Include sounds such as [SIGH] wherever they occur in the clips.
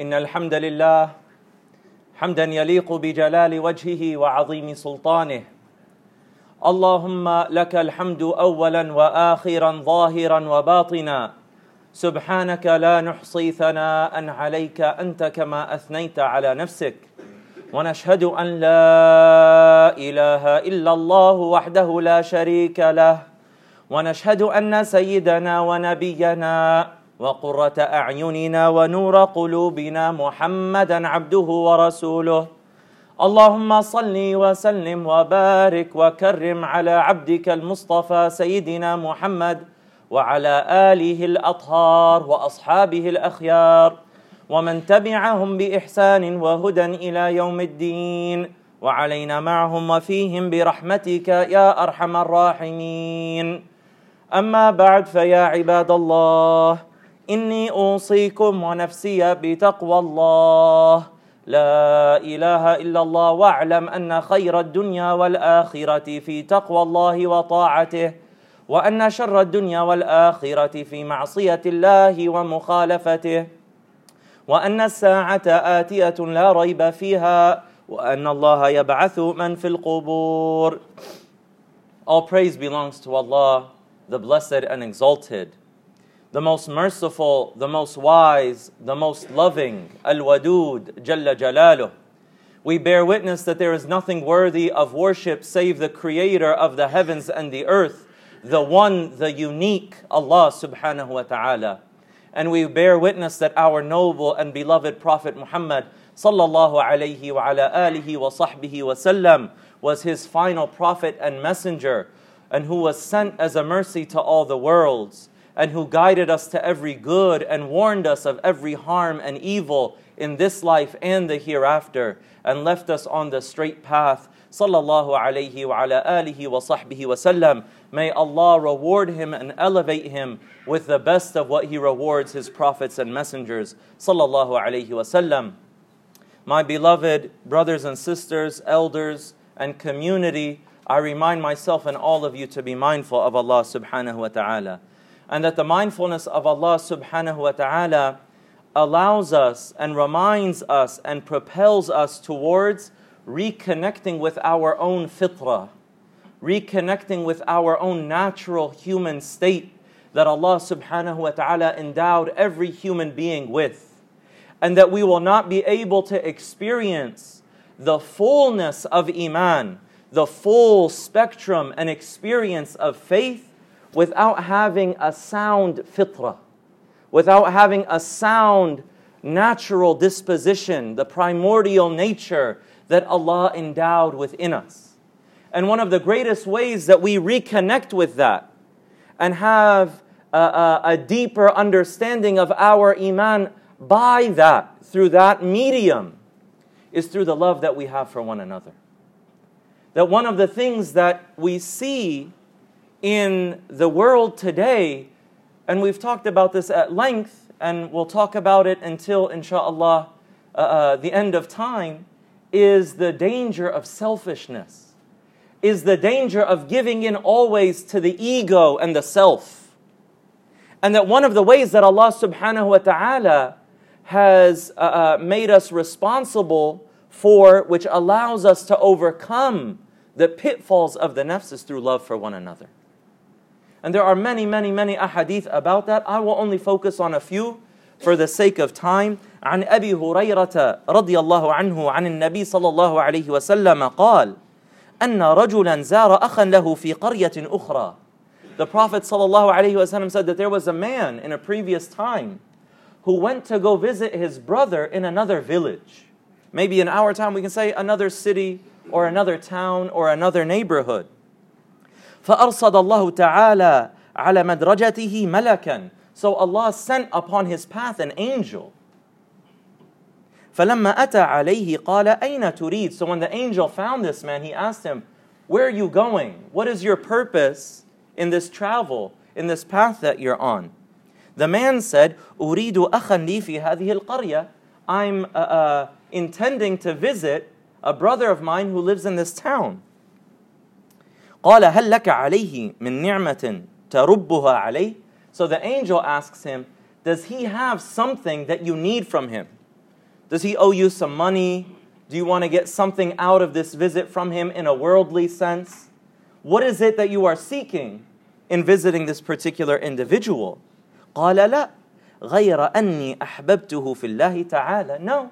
إن الحمد لله حمدا يليق بجلال وجهه وعظيم سلطانه. اللهم لك الحمد أولا وآخرا ظاهرا وباطنا. سبحانك لا نحصي ثناء عليك أنت كما أثنيت على نفسك. ونشهد أن لا إله إلا الله وحده لا شريك له. ونشهد أن سيدنا ونبينا وقرة أعيننا ونور قلوبنا محمدا عبده ورسوله. اللهم صل وسلم وبارك وكرم على عبدك المصطفى سيدنا محمد وعلى آله الأطهار وأصحابه الأخيار ومن تبعهم بإحسان وهدى إلى يوم الدين. وعلينا معهم وفيهم برحمتك يا أرحم الراحمين. أما بعد فيا عباد الله إني أوصيكم ونفسي بتقوى الله. لا إله إلا الله واعلم أن خير الدنيا والآخرة في تقوى الله وطاعته وأن شر الدنيا والآخرة في معصية الله ومخالفته وأن الساعة آتية لا ريب فيها وأن الله يبعث من في القبور. All praise belongs to Allah, the Blessed and Exalted, the most merciful, the most wise, the most loving, Al-Wadud, Jalla Jalaluh. We bear witness that there is nothing worthy of worship save the Creator of the heavens and the earth, the one, the unique Allah subhanahu wa ta'ala. And we bear witness that our noble and beloved Prophet Muhammad sallallahu alayhi wa ala alihi wa sahbihi wa sallam was his final prophet and messenger and who was sent as a mercy to all the worlds and who guided us to every good and warned us of every harm and evil in this life and the hereafter and left us on the straight path. Sallallahu alayhi wa ala alihi wa sahbihi wa sallam. May Allah reward him and elevate him with the best of what he rewards his prophets and messengers. Sallallahu alayhi wa sallam. My beloved brothers and sisters elders and community I remind myself and all of you to be mindful of Allah subhanahu wa ta'ala and that the mindfulness of Allah subhanahu wa ta'ala allows us and reminds us and propels us towards reconnecting with our own fitrah, reconnecting with our own natural human state that Allah subhanahu wa ta'ala endowed every human being with. And that we will not be able to experience the fullness of Iman, the full spectrum and experience of faith without having a sound fitrah, without having a sound natural disposition, the primordial nature that Allah endowed within us. And one of the greatest ways that we reconnect with that and have a, a, a deeper understanding of our Iman by that, through that medium, is through the love that we have for one another. That one of the things that we see in the world today, and we've talked about this at length, and we'll talk about it until, inshallah, uh, uh, the end of time, is the danger of selfishness, is the danger of giving in always to the ego and the self. And that one of the ways that Allah subhanahu wa ta'ala has uh, uh, made us responsible for, which allows us to overcome the pitfalls of the nafs, is through love for one another. And there are many, many, many ahadith about that. I will only focus on a few for the sake of time. عن أبي هريرة رضي الله عنه عن النبي صلى الله عليه وسلم قال أن رجلا زار أخا له في قرية أخرى The Prophet صلى الله عليه وسلم said that there was a man in a previous time who went to go visit his brother in another village. Maybe in our time we can say another city or another town or another neighborhood. فأرصد الله تعالى على مدرجته ملكا So Allah sent upon his path an angel. فلما أتى عليه قال أين تريد So when the angel found this man, he asked him, Where are you going? What is your purpose in this travel, in this path that you're on? The man said, أريد أخا لي في هذه القرية. I'm uh, uh, intending to visit a brother of mine who lives in this town. قال هل لك عليه من نعمة تربها عليه? So the angel asks him, Does he have something that you need from him? Does he owe you some money? Do you want to get something out of this visit from him in a worldly sense? What is it that you are seeking in visiting this particular individual? قال لا غير أني أحببته في الله تعالى No.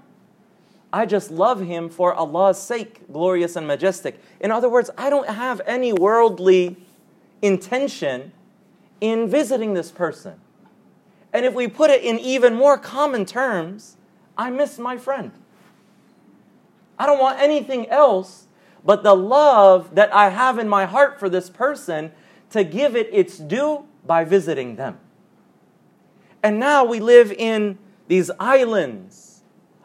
I just love him for Allah's sake, glorious and majestic. In other words, I don't have any worldly intention in visiting this person. And if we put it in even more common terms, I miss my friend. I don't want anything else but the love that I have in my heart for this person to give it its due by visiting them. And now we live in these islands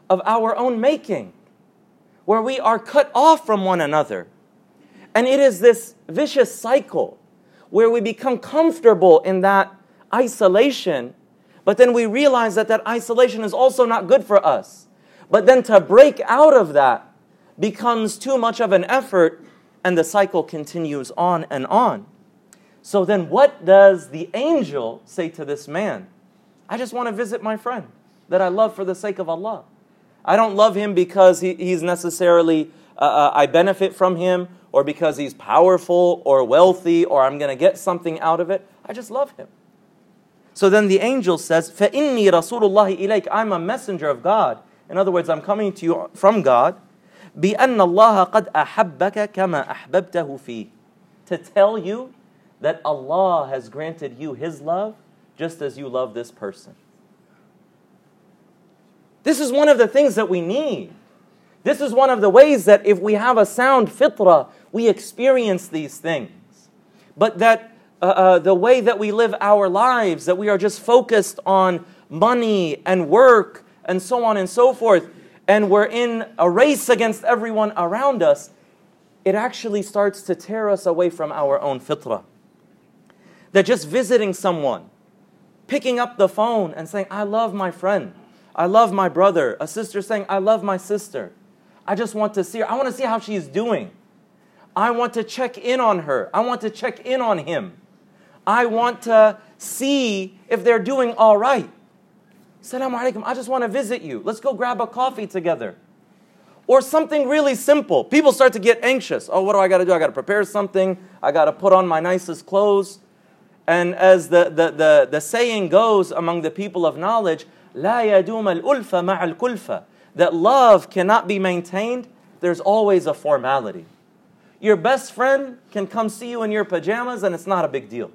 of our own making where we are cut off from one another. And it is this vicious cycle where we become comfortable in that isolation, but then we realize that that isolation is also not good for us. But then to break out of that becomes too much of an effort, and the cycle continues on and on. So then, what does the angel say to this man? I just want to visit my friend that I love for the sake of Allah. I don't love him because he, he's necessarily, uh, uh, I benefit from him, or because he's powerful or wealthy, or I'm going to get something out of it. I just love him. So then the angel says, فَإِنِّي رَسُولُ اللَّهِ إِلَيْكَ I'm a messenger of God. In other words, I'm coming to you from God. بأن الله قد أحبك كما أحببته فيه to tell you that Allah has granted you His love just as you love this person. This is one of the things that we need. This is one of the ways that if we have a sound fitrah, we experience these things. But that uh, uh, the way that we live our lives, that we are just focused on money and work and so on and so forth, and we're in a race against everyone around us, it actually starts to tear us away from our own fitrah. That just visiting someone, picking up the phone and saying, I love my friend, I love my brother, a sister saying, I love my sister. I just want to see her. I want to see how she's doing. I want to check in on her. I want to check in on him. I want to see if they're doing all right. Assalamu alaikum, I just want to visit you. Let's go grab a coffee together. Or something really simple. People start to get anxious. Oh, what do I got to do? I got to prepare something. I got to put on my nicest clothes. And as the, the, the, the saying goes among the people of knowledge, لا يدوم الألفة مع الكلفة. That love cannot be maintained, there's always a formality. Your best friend can come see you in your pajamas and it's not a big deal.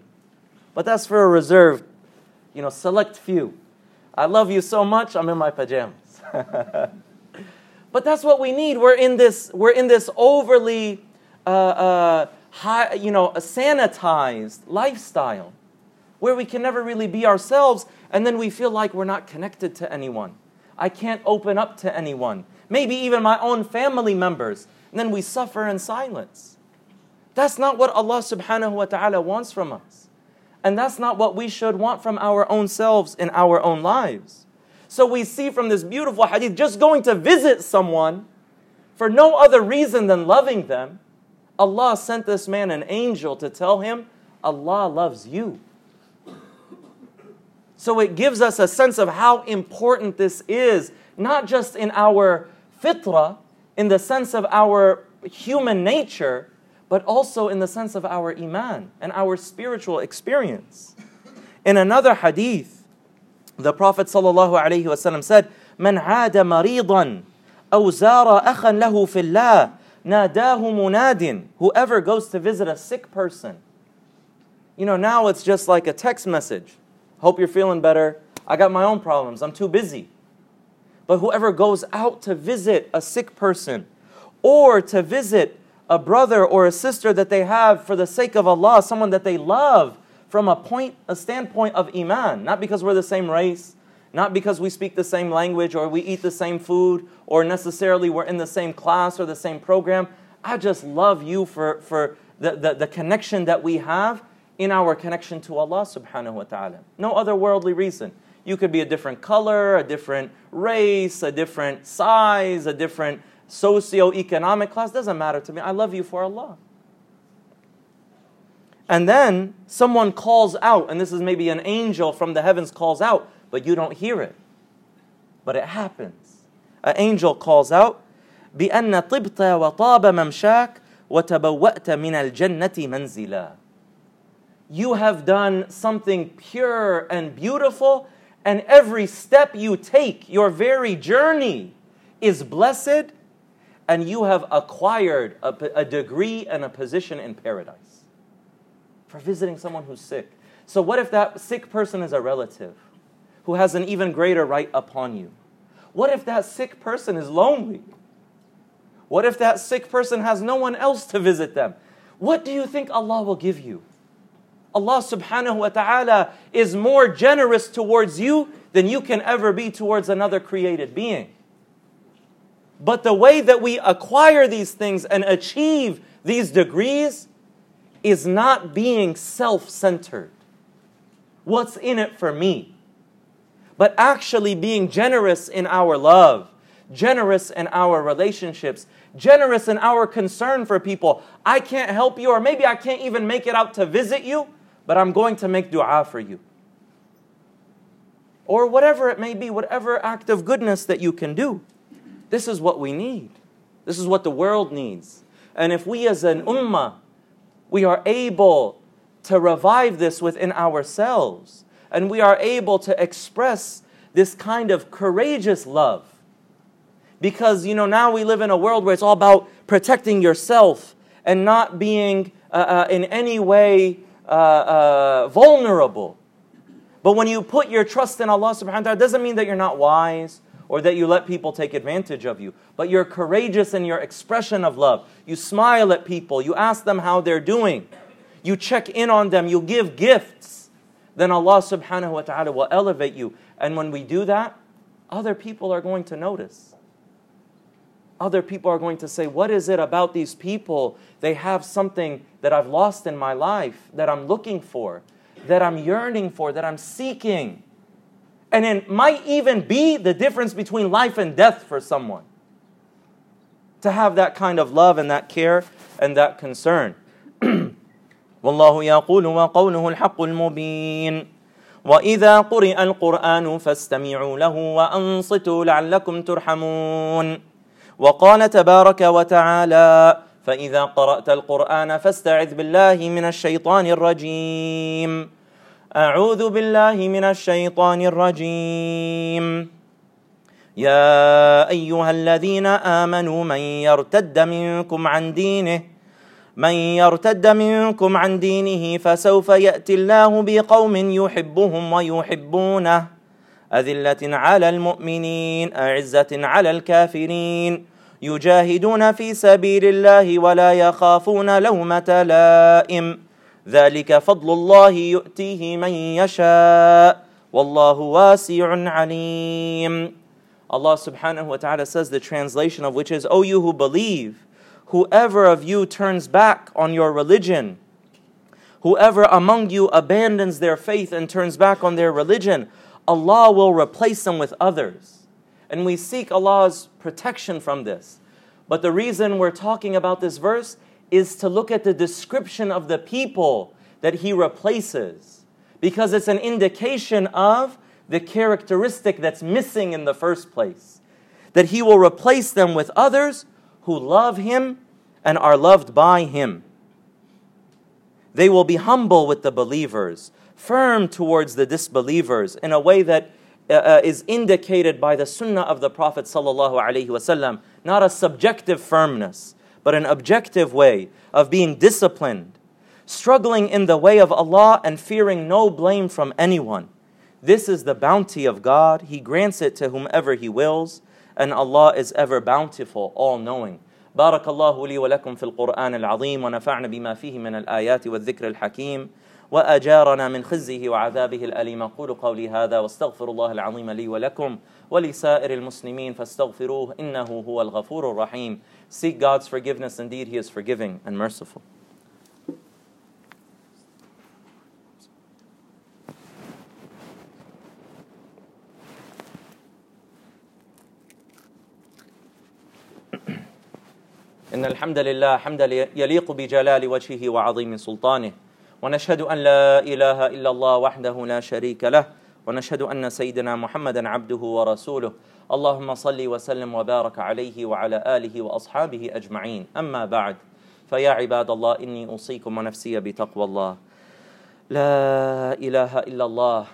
But that's for a reserved, you know, select few. I love you so much, I'm in my pajamas. [LAUGHS] but that's what we need. We're in this, we're in this overly uh, uh, high, you know, sanitized lifestyle where we can never really be ourselves and then we feel like we're not connected to anyone. I can't open up to anyone, maybe even my own family members, and then we suffer in silence. That's not what Allah subhanahu wa ta'ala wants from us. And that's not what we should want from our own selves in our own lives. So we see from this beautiful hadith just going to visit someone for no other reason than loving them. Allah sent this man an angel to tell him, Allah loves you. So it gives us a sense of how important this is, not just in our fitrah, in the sense of our human nature, but also in the sense of our iman and our spiritual experience. In another hadith, the Prophet ﷺ said, من عاد مريضا أو زار أخا له في الله ناداه مناد Whoever goes to visit a sick person. You know, now it's just like a text message. Hope you're feeling better. I got my own problems. I'm too busy. But whoever goes out to visit a sick person or to visit a brother or a sister that they have for the sake of Allah, someone that they love from a point, a standpoint of iman, not because we're the same race, not because we speak the same language or we eat the same food or necessarily we're in the same class or the same program. I just love you for, for the, the, the connection that we have in our connection to Allah subhanahu wa ta'ala. No other worldly reason. You could be a different color, a different race, a different size, a different socio-economic class, doesn't matter to me. I love you for Allah. And then someone calls out, and this is maybe an angel from the heavens calls out, but you don't hear it. But it happens. an angel calls out, بأن طبت وطاب ممشاك وتبوأت من الجنة منزلا. you have done something pure and beautiful, and every step you take, your very journey, is blessed, and you have acquired a, a degree and a position in paradise for visiting someone who's sick. So, what if that sick person is a relative who has an even greater right upon you? What if that sick person is lonely? What if that sick person has no one else to visit them? What do you think Allah will give you? Allah subhanahu wa ta'ala is more generous towards you than you can ever be towards another created being. But the way that we acquire these things and achieve these degrees is not being self centered. What's in it for me? But actually being generous in our love, generous in our relationships, generous in our concern for people. I can't help you, or maybe I can't even make it out to visit you, but I'm going to make dua for you. Or whatever it may be, whatever act of goodness that you can do. This is what we need. This is what the world needs. And if we as an ummah, we are able to revive this within ourselves, and we are able to express this kind of courageous love. Because, you know, now we live in a world where it's all about protecting yourself and not being uh, uh, in any way uh, uh vulnerable. But when you put your trust in Allah subhanahu wa ta'ala, it doesn't mean that you're not wise or that you let people take advantage of you, but you're courageous in your expression of love. You smile at people, you ask them how they're doing, you check in on them, you give gifts. Then Allah subhanahu wa ta'ala will elevate you. And when we do that, other people are going to notice Other people are going to say, What is it about these people? They have something that I've lost in my life, that I'm looking for, that I'm yearning for, that I'm seeking. And it might even be the difference between life and death for someone. To have that kind of love and that care and that concern. والله يقول وقوله الحق المبين واذا قرئ القران فاستمعوا له وانصتوا لعلكم ترحمون وقال تبارك وتعالى فإذا قرأت القرآن فاستعذ بالله من الشيطان الرجيم. أعوذ بالله من الشيطان الرجيم. يا أيها الذين آمنوا من يرتد منكم عن دينه من يرتد منكم عن دينه فسوف يأتي الله بقوم يحبهم ويحبونه. أذلة على المؤمنين أعزة على الكافرين يجاهدون في سبيل الله ولا يخافون لومة لائم ذلك فضل الله يؤتيه من يشاء والله واسع عليم Allah subhanahu wa ta'ala says the translation of which is O you who believe whoever of you turns back on your religion whoever among you abandons their faith and turns back on their religion Allah will replace them with others and we seek Allah's protection from this but the reason we're talking about this verse is to look at the description of the people that he replaces because it's an indication of the characteristic that's missing in the first place. That he will replace them with others who love him and are loved by him. They will be humble with the believers, firm towards the disbelievers in a way that uh, uh is indicated by the sunnah of the Prophet sallallahu alaihi wasallam, not a subjective firmness, but an objective way of being disciplined, struggling in the way of Allah and fearing no blame from anyone. This is the bounty of God. He grants it to whomever He wills, and Allah is ever bountiful, all knowing. بارك الله لي ولكم في القرآن العظيم ونفعنا بما فيه من الآيات والذكر الحكيم وأجارنا من خزيه وعذابه الأليم أقول قولي هذا واستغفر الله العظيم لي ولكم ولسائر المسلمين فاستغفروه إنه هو الغفور الرحيم Seek God's forgiveness. Indeed, He is forgiving and merciful. [CLEARS THROAT] إن الحمد لله حمدا يليق بجلال وجهه وعظيم سلطانه ونشهد أن لا إله إلا الله وحده لا شريك له ونشهد أن سيدنا محمدا عبده ورسوله اللهم صل وسلم وبارك عليه وعلى آله وأصحابه أجمعين أما بعد فيا عباد الله إني أوصيكم ونفسي بتقوى الله لا إله إلا الله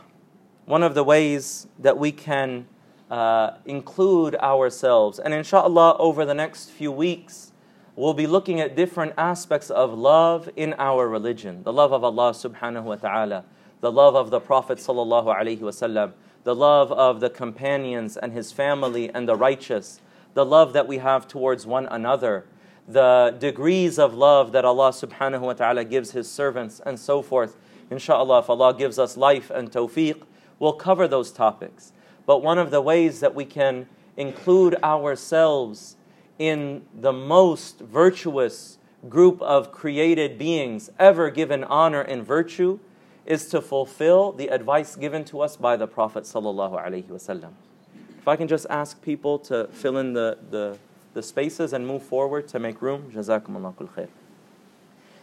One of the ways that we can uh, include ourselves, and inshallah over the next few weeks, we'll be looking at different aspects of love in our religion the love of Allah subhanahu wa ta'ala, the love of the Prophet sallallahu alaihi wasallam, the love of the companions and his family and the righteous, the love that we have towards one another, the degrees of love that Allah subhanahu wa ta'ala gives his servants, and so forth. Inshallah, if Allah gives us life and tawfiq, we'll cover those topics. But one of the ways that we can include ourselves in the most virtuous group of created beings ever given honor and virtue is to fulfill the advice given to us by the Prophet If I can just ask people to fill in the, the, the spaces and move forward to make room, jazakumullah khair.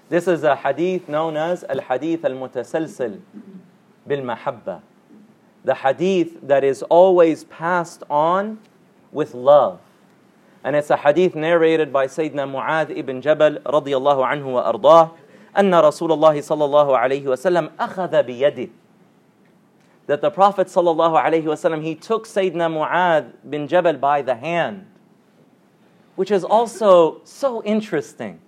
This is a hadith known as al hadith al mutasalsil bil mahabba, the hadith that is always passed on with love. And it's a hadith narrated by Sayyidina Mu'adh ibn Jabal radiyallahu anhu wa ardah. أن رسول الله صلى الله عليه وسلم أخذ بيده that the Prophet صلى الله عليه وسلم he took Sayyidina Mu'adh bin Jabal by the hand which is also so interesting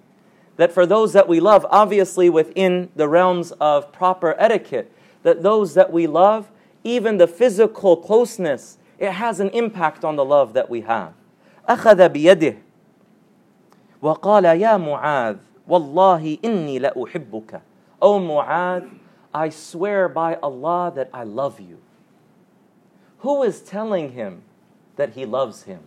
that for those that we love obviously within the realms of proper etiquette that those that we love even the physical closeness it has an impact on the love that we have أخذ بيده وقال يا معاذ والله إني لأحبك O Mu'adh, I swear by Allah that I love you. Who is telling him that he loves him?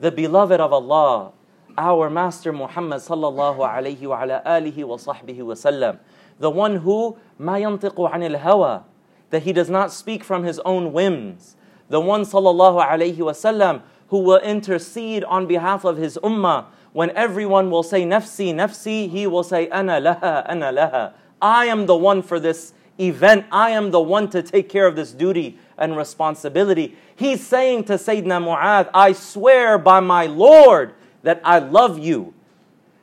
The beloved of Allah, our Master Muhammad sallallahu alayhi wa ala alihi wa sahbihi wa sallam, the one who ما ينطق عن الهوى, that he does not speak from his own whims, the one sallallahu alayhi wa sallam who will intercede on behalf of his ummah when everyone will say nafsi, nafsi, he will say ana laha, ana laha. I am the one for this event. I am the one to take care of this duty and responsibility. He's saying to Sayyidina Mu'adh, I swear by my Lord that I love you.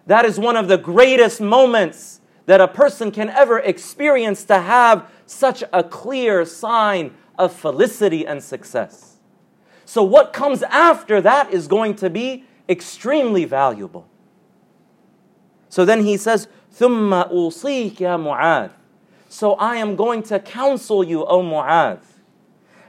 That is one of the greatest moments that a person can ever experience to have such a clear sign of felicity and success. So, what comes after that is going to be extremely valuable. So then he says, ثُمَّ أُوصِيكَ يا معاذ. So I am going to counsel you, O Mu'adh.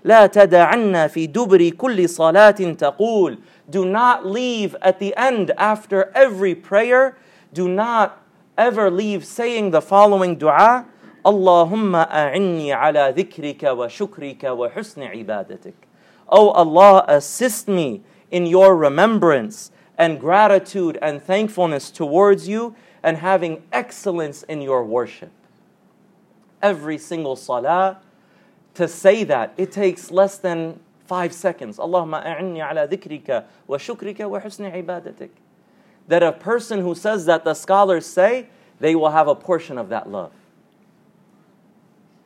لا تدعن في دبر كل صلاة تقول Do not leave at the end after every prayer. Do not ever leave saying the following dua. اللهم أعني على ذكرك وشكرك وحسن عبادتك. O Allah, assist me in your remembrance and gratitude and thankfulness towards you and having excellence in your worship. Every single salah, to say that, it takes less than five seconds. Allahumma a'inni ala dhikrika wa shukrika wa husni ibadatik. That a person who says that, the scholars say, they will have a portion of that love.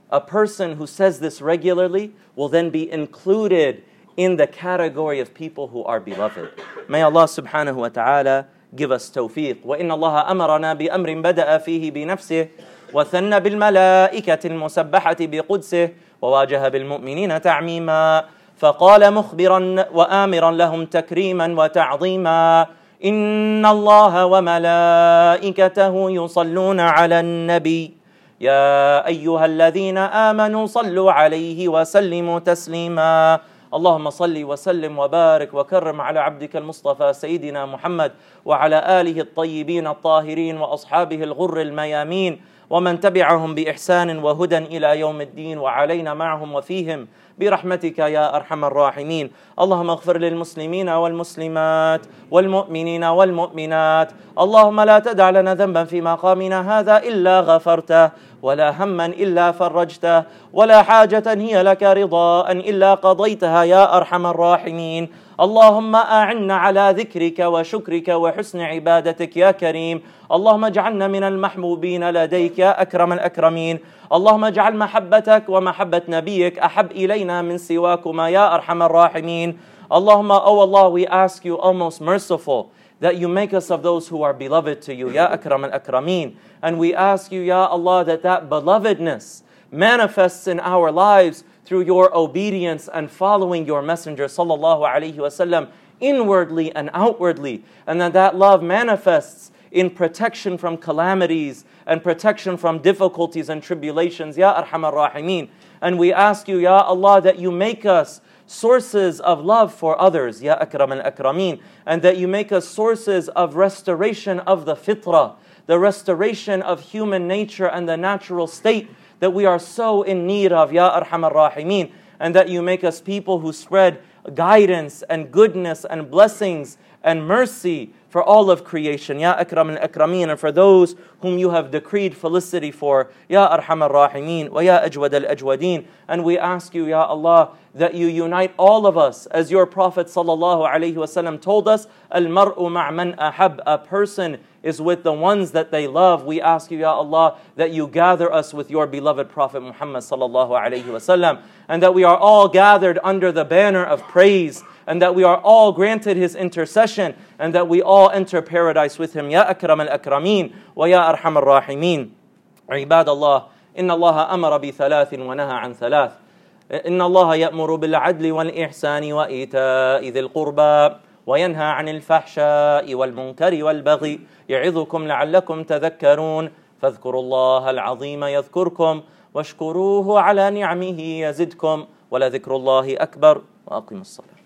A person who says this regularly will then be included in the category of people who are beloved. May Allah subhanahu wa ta'ala give us tawfiq. وإن الله أمرنا بأمر بدأ فيه بنفسه وثنى بالملائكة المسبحة بقدسه وواجه بالمؤمنين تعميما فقال مخبرا وآمرا لهم تكريما وتعظيما إن الله وملائكته يصلون على النبي يا أيها الذين آمنوا صلوا عليه وسلموا تسليما اللهم صل وسلم وبارك وكرم على عبدك المصطفى سيدنا محمد وعلى آله الطيبين الطاهرين وأصحابه الغر الميامين ومن تبعهم بإحسان وهدى إلى يوم الدين وعلينا معهم وفيهم برحمتك يا أرحم الراحمين. اللهم اغفر للمسلمين والمسلمات والمؤمنين والمؤمنات. اللهم لا تدع لنا ذنبا في مقامنا هذا إلا غفرته. ولا هما إلا فرجته ولا حاجة هي لك رضاء إلا قضيتها يا أرحم الراحمين. اللهم أعنا على ذكرك وشكرك وحسن عبادتك يا كريم. اللهم اجعلنا من المحبوبين لديك يا أكرم الأكرمين. اللهم اجعل محبتك ومحبة نبيك أحب إلينا من سواكما يا أرحم الراحمين. Allahumma, oh Allah, we ask you, O most merciful, that you make us of those who are beloved to you, Ya Akram al Akrameen. And we ask you, Ya Allah, that that belovedness manifests in our lives through your obedience and following your messenger sallallahu alaihi wasallam inwardly and outwardly and that that love manifests in protection from calamities and protection from difficulties and tribulations ya arhamar rahimin and we ask you ya allah that you make us sources of love for others ya akram al akramin and that you make us sources of restoration of the fitrah the restoration of human nature and the natural state that we are so in need of, Ya Arhamar Rahimin, and that you make us people who spread guidance and goodness and blessings and mercy for all of creation, Ya Akram al Akrameen, and for those whom you have decreed felicity for, Ya Arham al Rahimin, wa Ya Ajwad al Ajwadeen. And we ask you, Ya Allah, that you unite all of us, as your Prophet sallallahu alaihi wasallam told us, Al Mar'u Ma'man Ahab, a person is with the ones that they love. We ask you, Ya Allah, that you gather us with your beloved Prophet Muhammad sallallahu alaihi wasallam, and that we are all gathered under the banner of praise, and that we are all granted His intercession, and that we all enter paradise with Him. Ya Akram al Akrameen, wa Ya Arham al Rahimin. عباد الله إن الله أمر بثلاث ونهى عن ثلاث إن الله يأمر بالعدل والإحسان وإيتاء ذي القربى وينهى عن الفحشاء والمنكر والبغي يعظكم لعلكم تذكرون فاذكروا الله العظيم يذكركم واشكروه على نعمه يزدكم ولذكر الله أكبر وأقم الصلاة